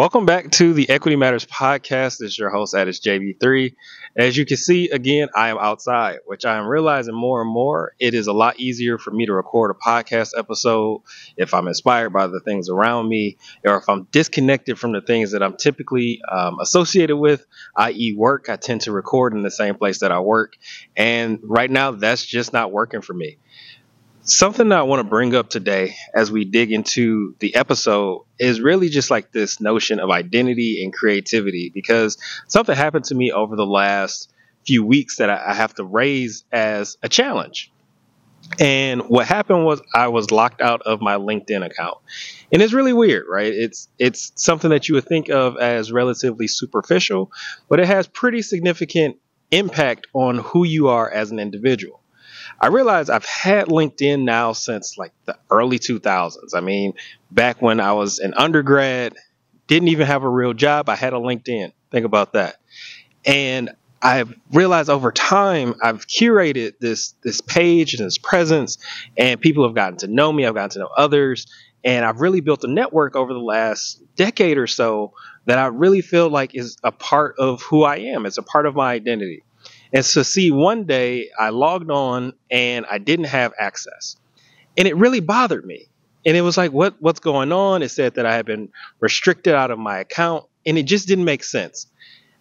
Welcome back to the Equity Matters podcast. This is your host, Addis JB3. As you can see, again, I am outside, which I am realizing more and more. It is a lot easier for me to record a podcast episode if I'm inspired by the things around me or if I'm disconnected from the things that I'm typically um, associated with, i.e., work. I tend to record in the same place that I work. And right now, that's just not working for me. Something I want to bring up today as we dig into the episode is really just like this notion of identity and creativity because something happened to me over the last few weeks that I have to raise as a challenge. And what happened was I was locked out of my LinkedIn account. And it's really weird, right? It's it's something that you would think of as relatively superficial, but it has pretty significant impact on who you are as an individual. I realize I've had LinkedIn now since like the early 2000s. I mean, back when I was an undergrad, didn't even have a real job, I had a LinkedIn. Think about that. And I've realized over time I've curated this this page and this presence, and people have gotten to know me. I've gotten to know others, and I've really built a network over the last decade or so that I really feel like is a part of who I am. It's a part of my identity. And so, see, one day I logged on and I didn't have access, and it really bothered me. And it was like, what what's going on? It said that I had been restricted out of my account, and it just didn't make sense.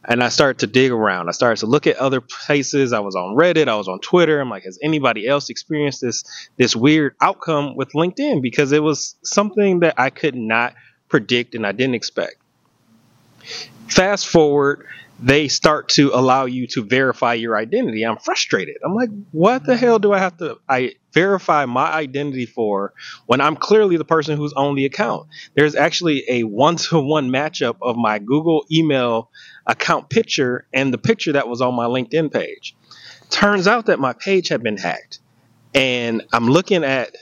And I started to dig around. I started to look at other places. I was on Reddit. I was on Twitter. I'm like, has anybody else experienced this this weird outcome with LinkedIn? Because it was something that I could not predict and I didn't expect. Fast forward they start to allow you to verify your identity. I'm frustrated. I'm like, what the hell do I have to I verify my identity for when I'm clearly the person who's on the account? There's actually a one-to-one matchup of my Google email account picture and the picture that was on my LinkedIn page. Turns out that my page had been hacked. And I'm looking at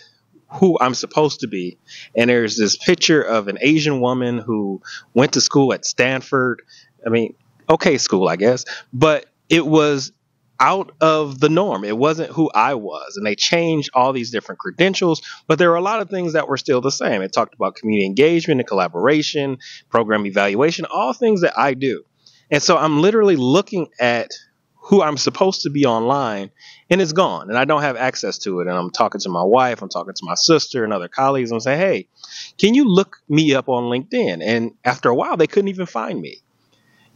who I'm supposed to be. And there's this picture of an Asian woman who went to school at Stanford. I mean, okay school, I guess, but it was out of the norm. It wasn't who I was. And they changed all these different credentials, but there were a lot of things that were still the same. It talked about community engagement and collaboration, program evaluation, all things that I do. And so I'm literally looking at who I'm supposed to be online and it's gone and I don't have access to it. And I'm talking to my wife, I'm talking to my sister and other colleagues and say, Hey, can you look me up on LinkedIn? And after a while, they couldn't even find me.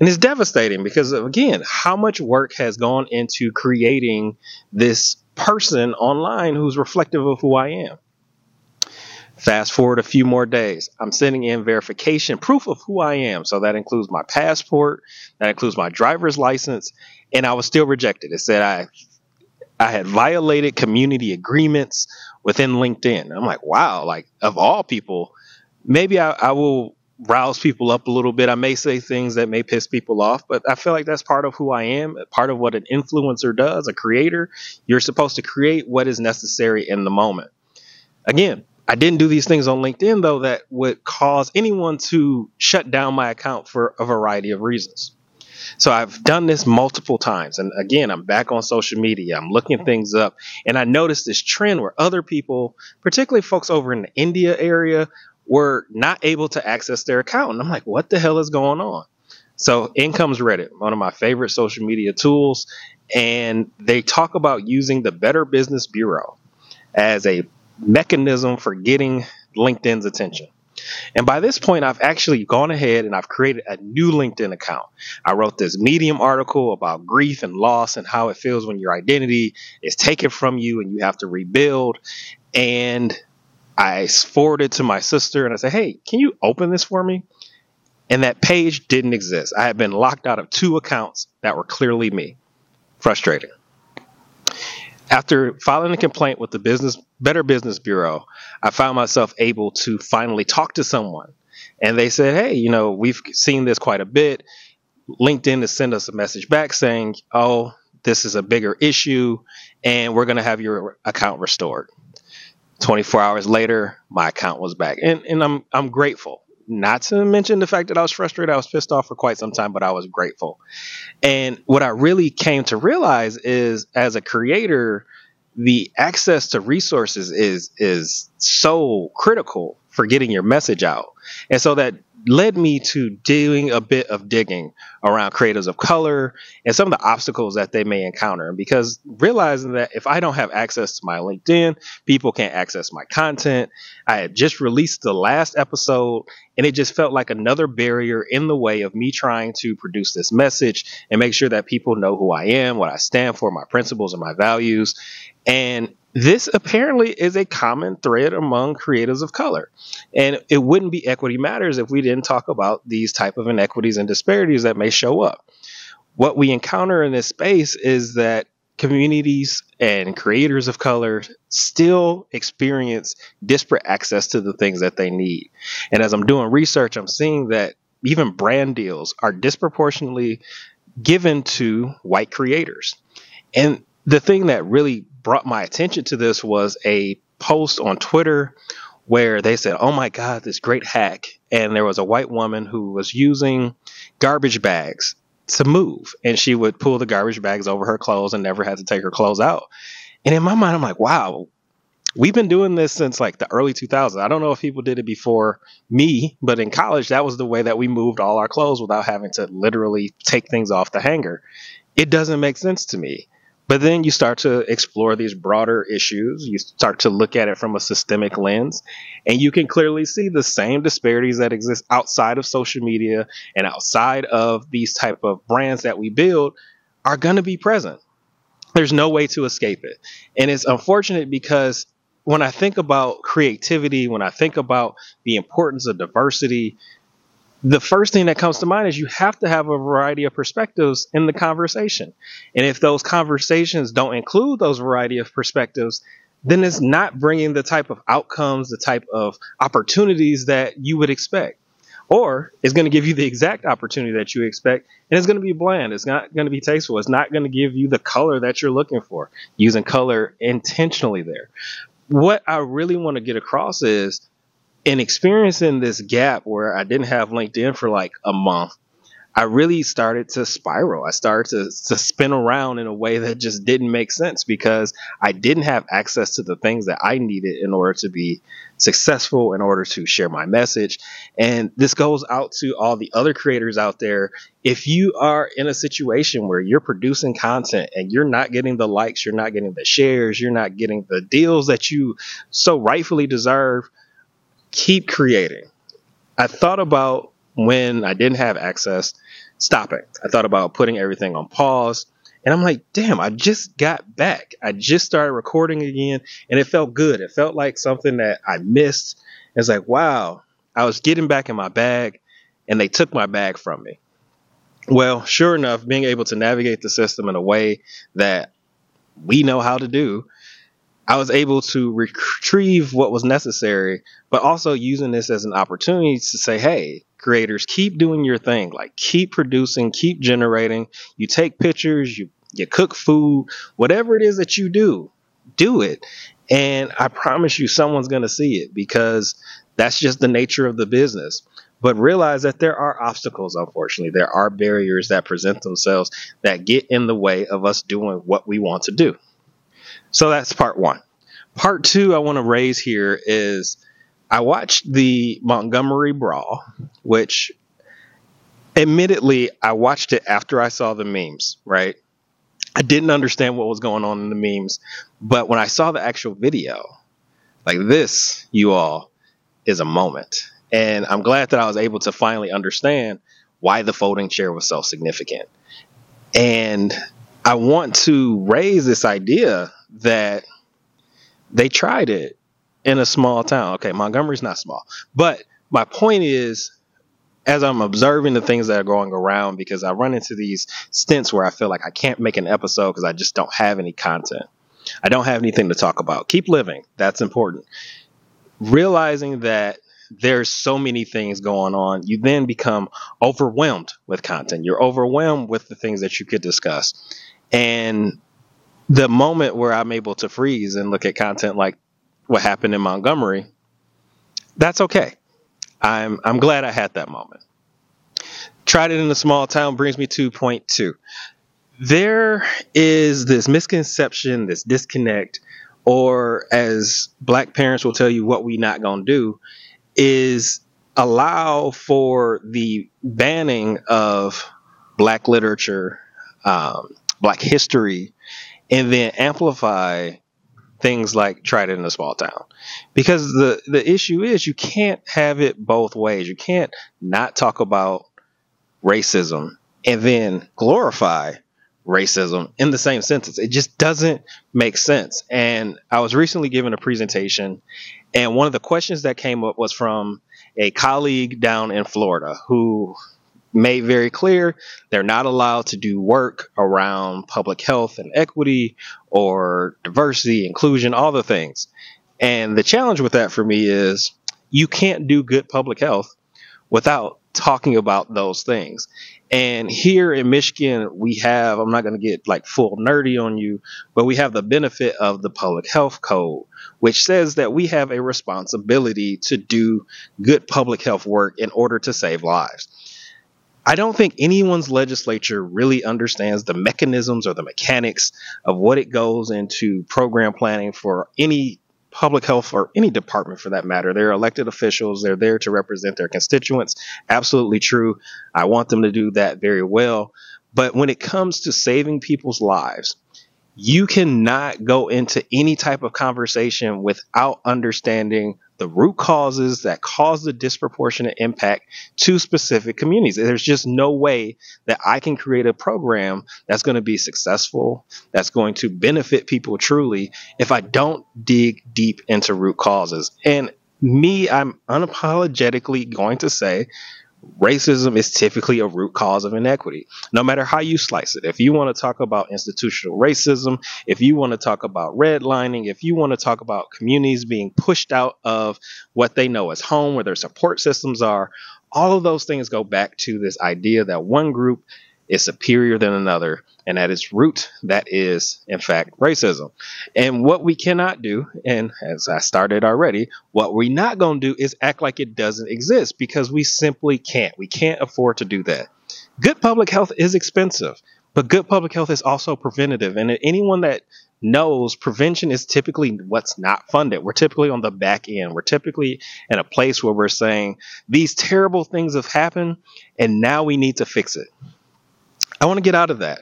And it's devastating because, again, how much work has gone into creating this person online who's reflective of who I am. Fast forward a few more days. I'm sending in verification proof of who I am. So that includes my passport, that includes my driver's license, and I was still rejected. It said I I had violated community agreements within LinkedIn. I'm like, wow, like of all people, maybe I, I will rouse people up a little bit. I may say things that may piss people off, but I feel like that's part of who I am, part of what an influencer does, a creator. You're supposed to create what is necessary in the moment. Again, I didn't do these things on LinkedIn though that would cause anyone to shut down my account for a variety of reasons. So I've done this multiple times. And again, I'm back on social media. I'm looking things up. And I noticed this trend where other people, particularly folks over in the India area, were not able to access their account. And I'm like, what the hell is going on? So in comes Reddit, one of my favorite social media tools, and they talk about using the Better Business Bureau as a mechanism for getting LinkedIn's attention. And by this point, I've actually gone ahead and I've created a new LinkedIn account. I wrote this Medium article about grief and loss and how it feels when your identity is taken from you and you have to rebuild. And I forwarded to my sister and I said, Hey, can you open this for me? And that page didn't exist. I had been locked out of two accounts that were clearly me. Frustrating. After filing a complaint with the business Better Business Bureau, I found myself able to finally talk to someone. And they said, Hey, you know, we've seen this quite a bit. LinkedIn has sent us a message back saying, Oh, this is a bigger issue, and we're going to have your account restored. 24 hours later, my account was back. And, and I'm, I'm grateful. Not to mention the fact that I was frustrated, I was pissed off for quite some time, but I was grateful. And what I really came to realize is as a creator, the access to resources is is so critical for getting your message out. And so that led me to doing a bit of digging around creators of color and some of the obstacles that they may encounter. Because realizing that if I don't have access to my LinkedIn, people can't access my content. I had just released the last episode and it just felt like another barrier in the way of me trying to produce this message and make sure that people know who I am, what I stand for, my principles and my values. And this apparently is a common thread among creators of color. And it wouldn't be equity matters if we didn't talk about these type of inequities and disparities that may show up. What we encounter in this space is that communities and creators of color still experience disparate access to the things that they need. And as i'm doing research i'm seeing that even brand deals are disproportionately given to white creators. And the thing that really brought my attention to this was a post on Twitter where they said, "Oh my God, this great hack!" And there was a white woman who was using garbage bags to move, and she would pull the garbage bags over her clothes and never had to take her clothes out. And in my mind, I'm like, "Wow." We've been doing this since like the early 2000s. I don't know if people did it before me, but in college, that was the way that we moved all our clothes without having to literally take things off the hanger. It doesn't make sense to me. But then you start to explore these broader issues. You start to look at it from a systemic lens, and you can clearly see the same disparities that exist outside of social media and outside of these type of brands that we build are going to be present. There's no way to escape it. And it's unfortunate because when I think about creativity, when I think about the importance of diversity, the first thing that comes to mind is you have to have a variety of perspectives in the conversation. And if those conversations don't include those variety of perspectives, then it's not bringing the type of outcomes, the type of opportunities that you would expect. Or it's going to give you the exact opportunity that you expect, and it's going to be bland. It's not going to be tasteful. It's not going to give you the color that you're looking for, using color intentionally there. What I really want to get across is in experiencing this gap where I didn't have LinkedIn for like a month, I really started to spiral. I started to, to spin around in a way that just didn't make sense because I didn't have access to the things that I needed in order to be successful, in order to share my message. And this goes out to all the other creators out there. If you are in a situation where you're producing content and you're not getting the likes, you're not getting the shares, you're not getting the deals that you so rightfully deserve, keep creating. I thought about when I didn't have access, stopping. I thought about putting everything on pause. And I'm like, damn, I just got back. I just started recording again and it felt good. It felt like something that I missed. It's like, wow, I was getting back in my bag and they took my bag from me. Well, sure enough, being able to navigate the system in a way that we know how to do I was able to retrieve what was necessary, but also using this as an opportunity to say, hey, creators, keep doing your thing. Like keep producing, keep generating. You take pictures, you you cook food, whatever it is that you do, do it. And I promise you someone's going to see it because that's just the nature of the business. But realize that there are obstacles, unfortunately. There are barriers that present themselves that get in the way of us doing what we want to do. So that's part one. Part two I want to raise here is I watched the Montgomery Brawl, which admittedly I watched it after I saw the memes, right? I didn't understand what was going on in the memes, but when I saw the actual video, like this, you all, is a moment. And I'm glad that I was able to finally understand why the folding chair was so significant. And I want to raise this idea that they tried it in a small town. Okay, Montgomery's not small, but my point is, as I'm observing the things that are going around, because I run into these stints where I feel like I can't make an episode because I just don't have any content. I don't have anything to talk about. Keep living. That's important. Realizing that there's so many things going on, you then become overwhelmed with content. You're overwhelmed with the things that you could discuss. And the moment where I'm able to freeze and look at content like what happened in Montgomery, that's okay. I'm I'm glad I had that moment. Tried it in a small town brings me to point two. There is this misconception, this disconnect, or as black parents will tell you, what we not gonna do is allow for the banning of black literature, um, black history, and then amplify things like tried it in a small town. Because the the issue is you can't have it both ways. You can't not talk about racism and then glorify racism in the same sentence. It just doesn't make sense. And i was recently given a presentation and one of the questions that came up was from a colleague down in florida who made very clear they're not allowed to do work around public health and equity or diversity, inclusion, all the things. And the challenge with that for me is you can't do good public health without talking about those things. And here in Michigan, we have, I'm not going to get like full nerdy on you, but we have the benefit of the public health code, which says that we have a responsibility to do good public health work in order to save lives. I don't think anyone's legislature really understands the mechanisms or the mechanics of what it goes into program planning for any public health or any department for that matter. They're elected officials, they're there to represent their constituents. Absolutely true. I want them to do that very well. But when it comes to saving people's lives, you cannot go into any type of conversation without understanding the root causes that cause the disproportionate impact to specific communities. There's just no way that I can create a program that's going to be successful, that's going to benefit people truly, if I don't dig deep into root causes. And me, I'm unapologetically going to say racism is typically a root cause of inequity, no matter how you slice it. If you want to talk about institutional racism, if you want to talk about redlining, if you want to talk about communities being pushed out of what they know as home, where their support systems are, all of those things go back to this idea that one group is superior than another. And at its root, that is, in fact, racism. And what we cannot do, and as I started already, what we're not going to do is act like it doesn't exist because we simply can't. We can't afford to do that. Good public health is expensive, but good public health is also preventative. And anyone that knows prevention is typically what's not funded. We're typically on the back end. We're typically in a place where we're saying these terrible things have happened and now we need to fix it. I want to get out of that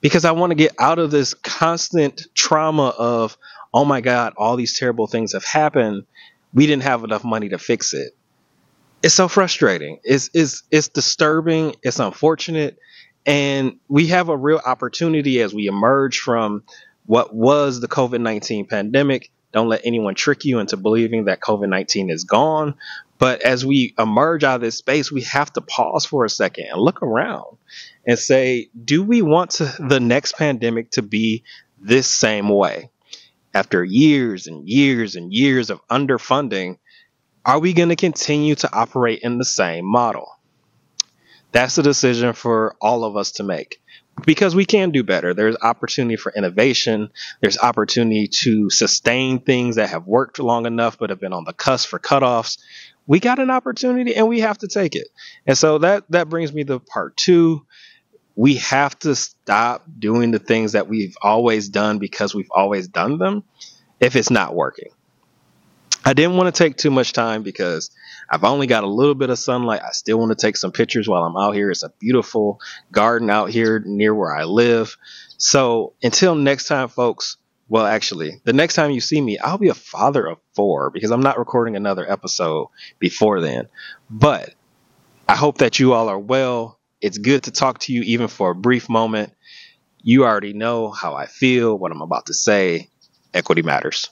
because I want to get out of this constant trauma of, oh my God, all these terrible things have happened. We didn't have enough money to fix it. It's so frustrating. It's, it's, it's disturbing. It's unfortunate. And we have a real opportunity as we emerge from what was the COVID 19 pandemic. Don't let anyone trick you into believing that COVID 19 is gone. But as we emerge out of this space, we have to pause for a second and look around and say, do we want to, the next pandemic to be this same way? After years and years and years of underfunding, are we going to continue to operate in the same model? That's a decision for all of us to make because we can do better. There's opportunity for innovation. There's opportunity to sustain things that have worked long enough but have been on the cusp for cutoffs we got an opportunity and we have to take it. And so that that brings me to part two. We have to stop doing the things that we've always done because we've always done them if it's not working. I didn't want to take too much time because I've only got a little bit of sunlight. I still want to take some pictures while I'm out here. It's a beautiful garden out here near where I live. So until next time, folks, well, actually, the next time you see me, I'll be a father of four because I'm not recording another episode before then. But I hope that you all are well. It's good to talk to you, even for a brief moment. You already know how I feel, what I'm about to say. Equity matters.